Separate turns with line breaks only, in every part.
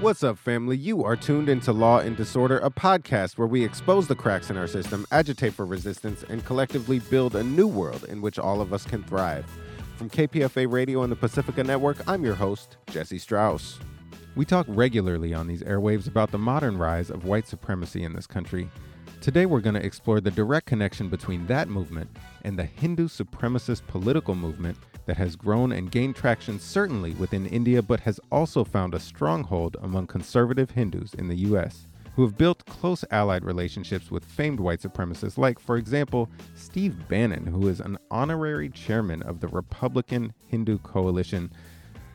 What's up, family? You are tuned into Law and Disorder, a podcast where we expose the cracks in our system, agitate for resistance, and collectively build a new world in which all of us can thrive. From KPFA Radio and the Pacifica Network, I'm your host, Jesse Strauss. We talk regularly on these airwaves about the modern rise of white supremacy in this country. Today, we're going to explore the direct connection between that movement and the Hindu supremacist political movement that has grown and gained traction certainly within India, but has also found a stronghold among conservative Hindus in the US, who have built close allied relationships with famed white supremacists, like, for example, Steve Bannon, who is an honorary chairman of the Republican Hindu Coalition.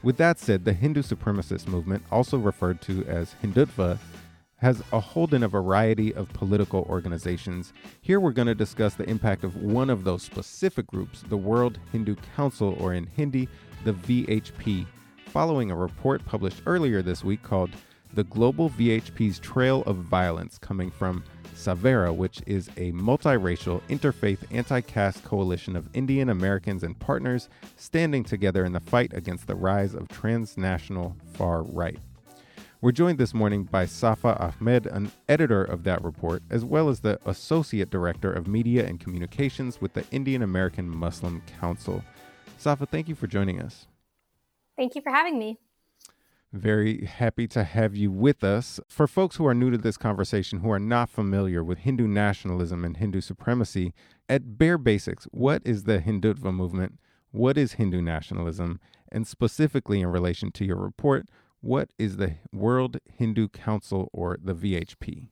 With that said, the Hindu supremacist movement, also referred to as Hindutva, has a hold in a variety of political organizations. Here we're going to discuss the impact of one of those specific groups, the World Hindu Council, or in Hindi, the VHP, following a report published earlier this week called The Global VHP's Trail of Violence, coming from Savera, which is a multiracial, interfaith, anti caste coalition of Indian Americans and partners standing together in the fight against the rise of transnational far right. We're joined this morning by Safa Ahmed, an editor of that report, as well as the Associate Director of Media and Communications with the Indian American Muslim Council. Safa, thank you for joining us.
Thank you for having me.
Very happy to have you with us. For folks who are new to this conversation, who are not familiar with Hindu nationalism and Hindu supremacy, at bare basics, what is the Hindutva movement? What is Hindu nationalism? And specifically in relation to your report, what is the World Hindu Council or the VHP?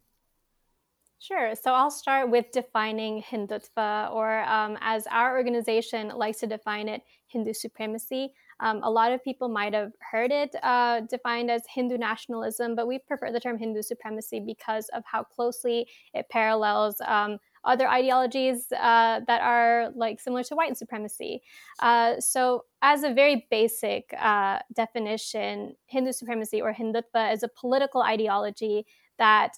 Sure. So I'll start with defining Hindutva, or um, as our organization likes to define it, Hindu supremacy. Um, a lot of people might have heard it uh, defined as Hindu nationalism, but we prefer the term Hindu supremacy because of how closely it parallels um, other ideologies uh, that are like similar to white supremacy. Uh, so, as a very basic uh, definition, Hindu supremacy or Hindutva is a political ideology that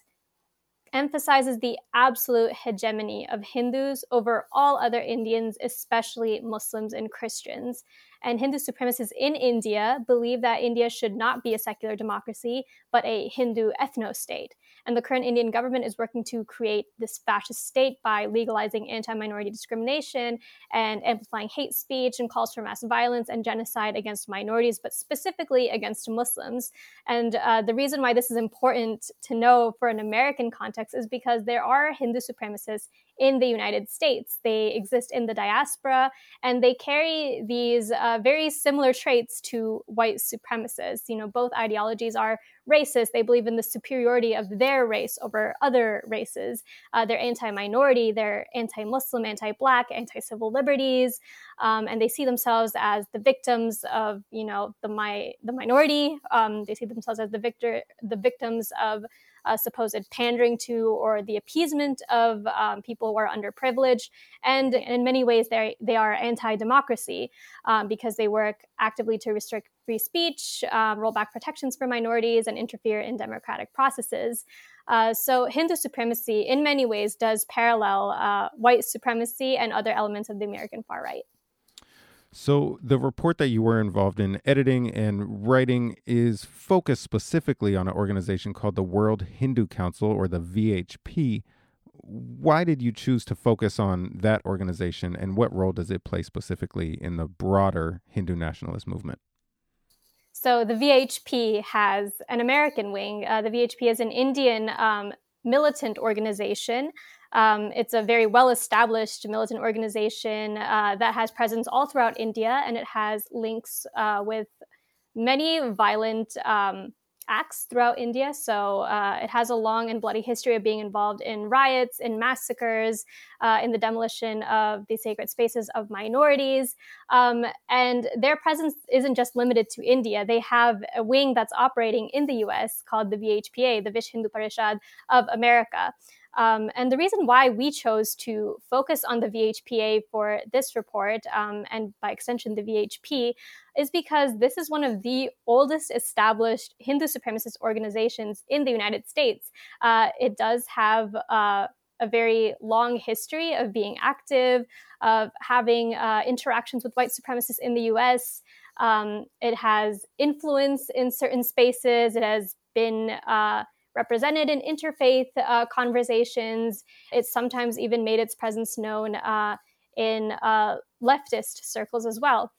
emphasizes the absolute hegemony of Hindus over all other Indians, especially Muslims and Christians. And Hindu supremacists in India believe that India should not be a secular democracy, but a Hindu ethno state. And the current Indian government is working to create this fascist state by legalizing anti minority discrimination and amplifying hate speech and calls for mass violence and genocide against minorities, but specifically against Muslims. And uh, the reason why this is important to know for an American context is because there are Hindu supremacists in the United States. They exist in the diaspora and they carry these uh, very similar traits to white supremacists. You know, both ideologies are racist. They believe in the superiority of their race over other races. Uh, they're anti minority, they're anti Muslim, anti Black, anti civil liberties. Um, and they see themselves as the victims of, you know, the, my, the minority. Um, they see themselves as the, victor, the victims of uh, supposed pandering to or the appeasement of um, people who are underprivileged. And in many ways, they they are anti-democracy um, because they work actively to restrict free speech, um, roll back protections for minorities, and interfere in democratic processes. Uh, so Hindu supremacy, in many ways, does parallel uh, white supremacy and other elements of the American far right.
So, the report that you were involved in editing and writing is focused specifically on an organization called the World Hindu Council or the VHP. Why did you choose to focus on that organization and what role does it play specifically in the broader Hindu nationalist movement?
So, the VHP has an American wing. Uh, the VHP is an Indian um, militant organization um, it's a very well established militant organization uh, that has presence all throughout India and it has links uh, with many violent um, acts throughout India. So uh, it has a long and bloody history of being involved in riots, in massacres, uh, in the demolition of the sacred spaces of minorities. Um, and their presence isn't just limited to India. They have a wing that's operating in the US called the VHPA, the Vishva Hindu Parishad of America. Um, and the reason why we chose to focus on the VHPA for this report, um, and by extension the VHP, is because this is one of the oldest established Hindu supremacist organizations in the United States. Uh, it does have uh, a very long history of being active, of having uh, interactions with white supremacists in the US. Um, it has influence in certain spaces. It has been uh, represented in interfaith uh, conversations. It's sometimes even made its presence known uh, in uh, leftist circles as well.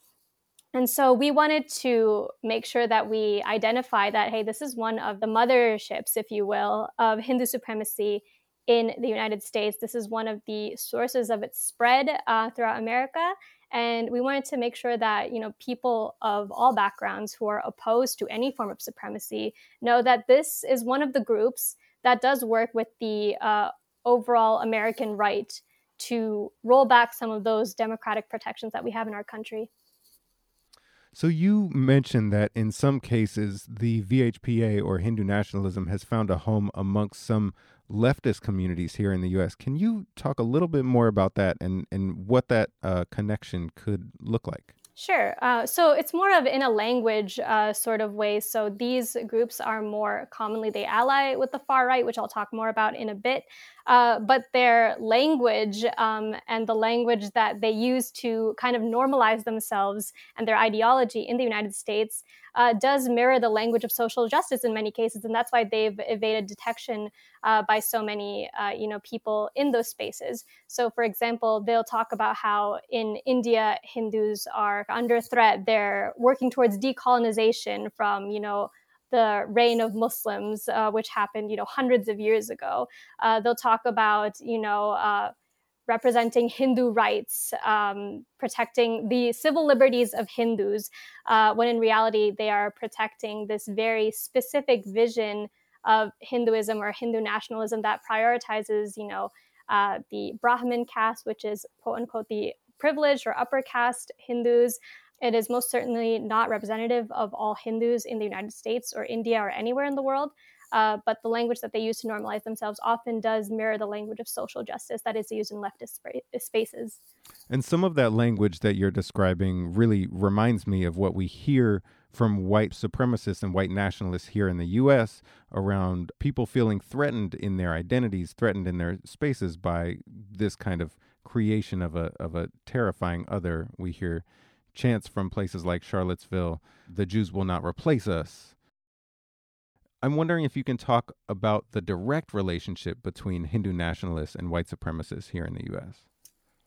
And so we wanted to make sure that we identify that, hey, this is one of the motherships, if you will, of Hindu supremacy in the United States. This is one of the sources of its spread uh, throughout America. And we wanted to make sure that, you know, people of all backgrounds who are opposed to any form of supremacy know that this is one of the groups that does work with the uh, overall American right to roll back some of those democratic protections that we have in our country.
So you mentioned that in some cases the VHPA or Hindu nationalism has found a home amongst some leftist communities here in the U.S. Can you talk a little bit more about that and and what that uh, connection could look like?
Sure. Uh, so it's more of in a language uh, sort of way. So these groups are more commonly they ally with the far right, which I'll talk more about in a bit. Uh, but their language um, and the language that they use to kind of normalize themselves and their ideology in the United States uh, does mirror the language of social justice in many cases, and that's why they've evaded detection uh, by so many, uh, you know, people in those spaces. So, for example, they'll talk about how in India Hindus are under threat. They're working towards decolonization from, you know, the reign of Muslims, uh, which happened, you know, hundreds of years ago. Uh, they'll talk about, you know, uh, representing Hindu rights, um, protecting the civil liberties of Hindus, uh, when in reality they are protecting this very specific vision of Hinduism or Hindu nationalism that prioritizes, you know, uh, the Brahmin caste, which is quote unquote the privileged or upper caste Hindus. It is most certainly not representative of all Hindus in the United States or India or anywhere in the world. Uh, but the language that they use to normalize themselves often does mirror the language of social justice that is used in leftist spaces.
And some of that language that you're describing really reminds me of what we hear from white supremacists and white nationalists here in the US around people feeling threatened in their identities, threatened in their spaces by this kind of creation of a of a terrifying other. We hear chants from places like Charlottesville, the Jews will not replace us. I'm wondering if you can talk about the direct relationship between Hindu nationalists and white supremacists here in the US.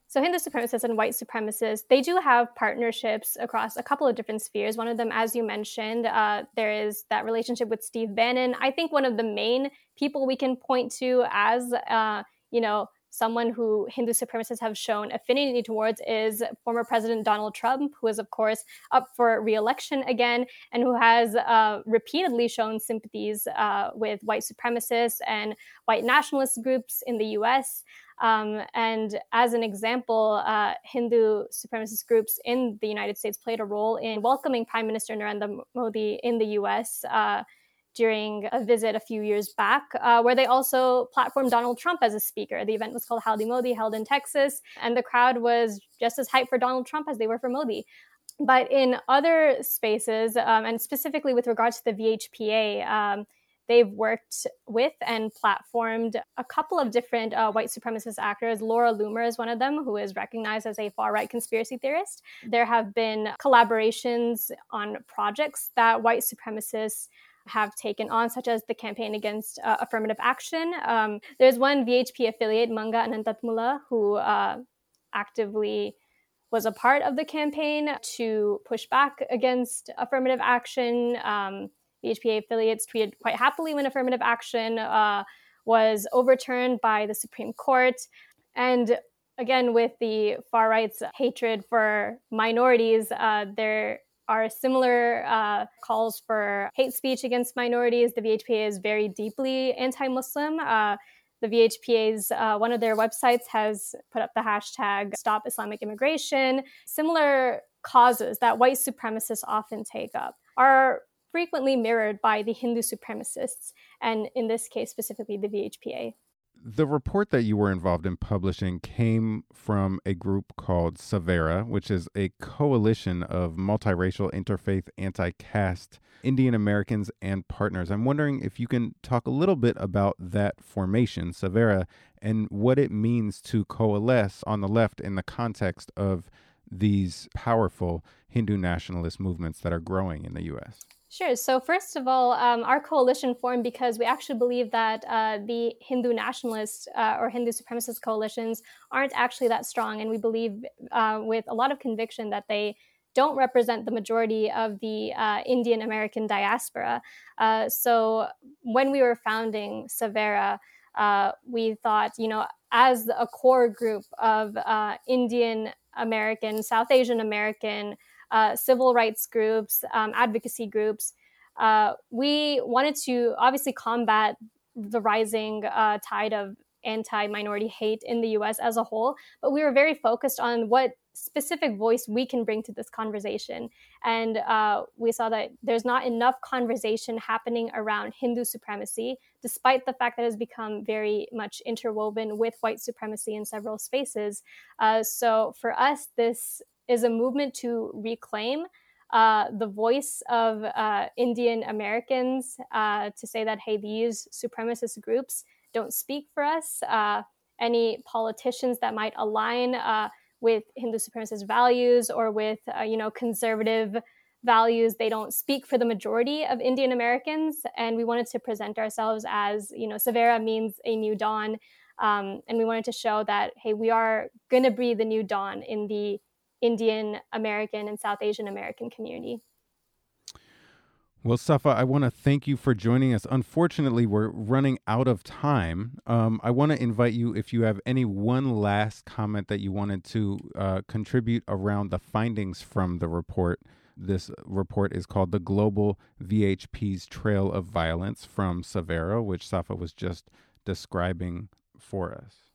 So Hindu supremacists and white supremacists, they do have partnerships across a couple of different spheres. One of them, as you mentioned, uh, there is that relationship with Steve Bannon. I think one of the main people we can point to as, uh, you know, someone who Hindu supremacists have shown affinity towards is former President Donald Trump, who is, of course, up for reelection again and who has uh, repeatedly shown sympathies uh, with white supremacists and white nationalist groups in the US. Um, and as an example, uh, Hindu supremacist groups in the United States played a role in welcoming Prime Minister Narendra Modi in the US uh, during a visit a few years back, uh, where they also platformed Donald Trump as a speaker. The event was called Howdy Modi, held in Texas, and the crowd was just as hyped for Donald Trump as they were for Modi. But in other spaces, um, and specifically with regards to the VHPA, um, they've worked with and platformed a couple of different uh, white supremacist actors. Laura Loomer is one of them, who is recognized as a far right conspiracy theorist. There have been collaborations on projects that white supremacists have taken on, such as the campaign against uh, affirmative action. Um, there's one VHP affiliate, Manga Anantatmula, who uh, actively was a part of the campaign to push back against affirmative action. Um, VHPA affiliates tweeted quite happily when affirmative action uh, was overturned by the Supreme Court. And again, with the far right's hatred for minorities, uh, there are similar uh, calls for hate speech against minorities. The VHPA is very deeply anti Muslim. Uh, the VHPA's uh, one of their websites has put up the hashtag Stop Islamic Immigration. Similar causes that white supremacists often take up are frequently mirrored by the Hindu supremacists, and in this case, specifically the VHPA
the report that you were involved in publishing came from a group called Savera, which is a coalition of multiracial, interfaith, anti caste Indian Americans and partners. I'm wondering if you can talk a little bit about that formation, Savera, and what it means to coalesce on the left in the context of these powerful Hindu nationalist movements that are growing in the U.S.
Sure. So, first of all, um, our coalition formed because we actually believe that uh, the Hindu nationalist uh, or Hindu supremacist coalitions aren't actually that strong. And we believe uh, with a lot of conviction that they don't represent the majority of the uh, Indian American diaspora. Uh, so, when we were founding Savera, uh, we thought, you know, as a core group of Indian American, South Asian American, uh, civil rights groups, um, advocacy groups. Uh, we wanted to obviously combat the rising uh, tide of anti minority hate in the US as a whole, but we were very focused on what specific voice we can bring to this conversation. And uh, we saw that there's not enough conversation happening around Hindu supremacy, despite the fact that it has become very much interwoven with white supremacy in several spaces. Uh, so for us, this is a movement to reclaim uh, the voice of uh, Indian Americans uh, to say that, hey, these supremacist groups don't speak for us. Uh, any politicians that might align uh, with Hindu supremacist values or with, uh, you know, conservative values, they don't speak for the majority of Indian Americans. And we wanted to present ourselves as, you know, Savera means a new dawn. Um, and we wanted to show that, hey, we are going to breathe a new dawn in the Indian American and South Asian American community.
Well, Safa, I want to thank you for joining us. Unfortunately, we're running out of time. Um, I want to invite you, if you have any one last comment that you wanted to uh, contribute around the findings from the report. This report is called The Global VHP's Trail of Violence from Savera, which Safa was just describing for us.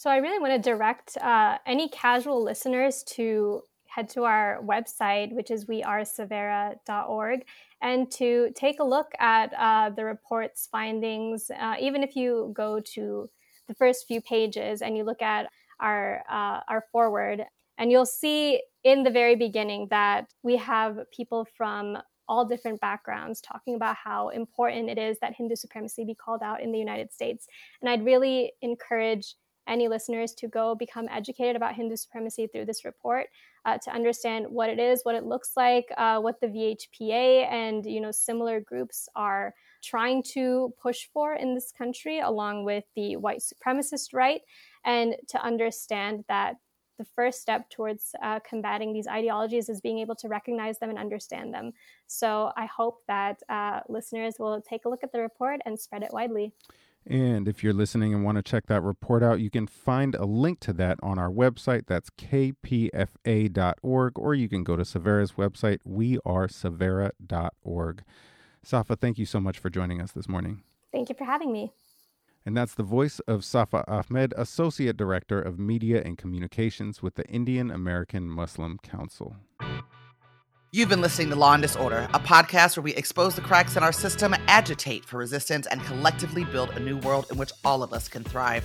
So I really want to direct uh, any casual listeners to head to our website, which is wearesavera.org, and to take a look at uh, the report's findings. Uh, even if you go to the first few pages and you look at our uh, our foreword, and you'll see in the very beginning that we have people from all different backgrounds talking about how important it is that Hindu supremacy be called out in the United States. And I'd really encourage any listeners to go become educated about Hindu supremacy through this report, uh, to understand what it is, what it looks like, uh, what the VHPA and you know similar groups are trying to push for in this country, along with the white supremacist right, and to understand that the first step towards uh, combating these ideologies is being able to recognize them and understand them. So I hope that uh, listeners will take a look at the report and spread it widely.
And if you're listening and want to check that report out, you can find a link to that on our website. That's kpfa.org, or you can go to Savera's website, wearesavera.org. Safa, thank you so much for joining us this morning.
Thank you for having me.
And that's the voice of Safa Ahmed, Associate Director of Media and Communications with the Indian American Muslim Council.
You've been listening to Law and Disorder, a podcast where we expose the cracks in our system, agitate for resistance, and collectively build a new world in which all of us can thrive.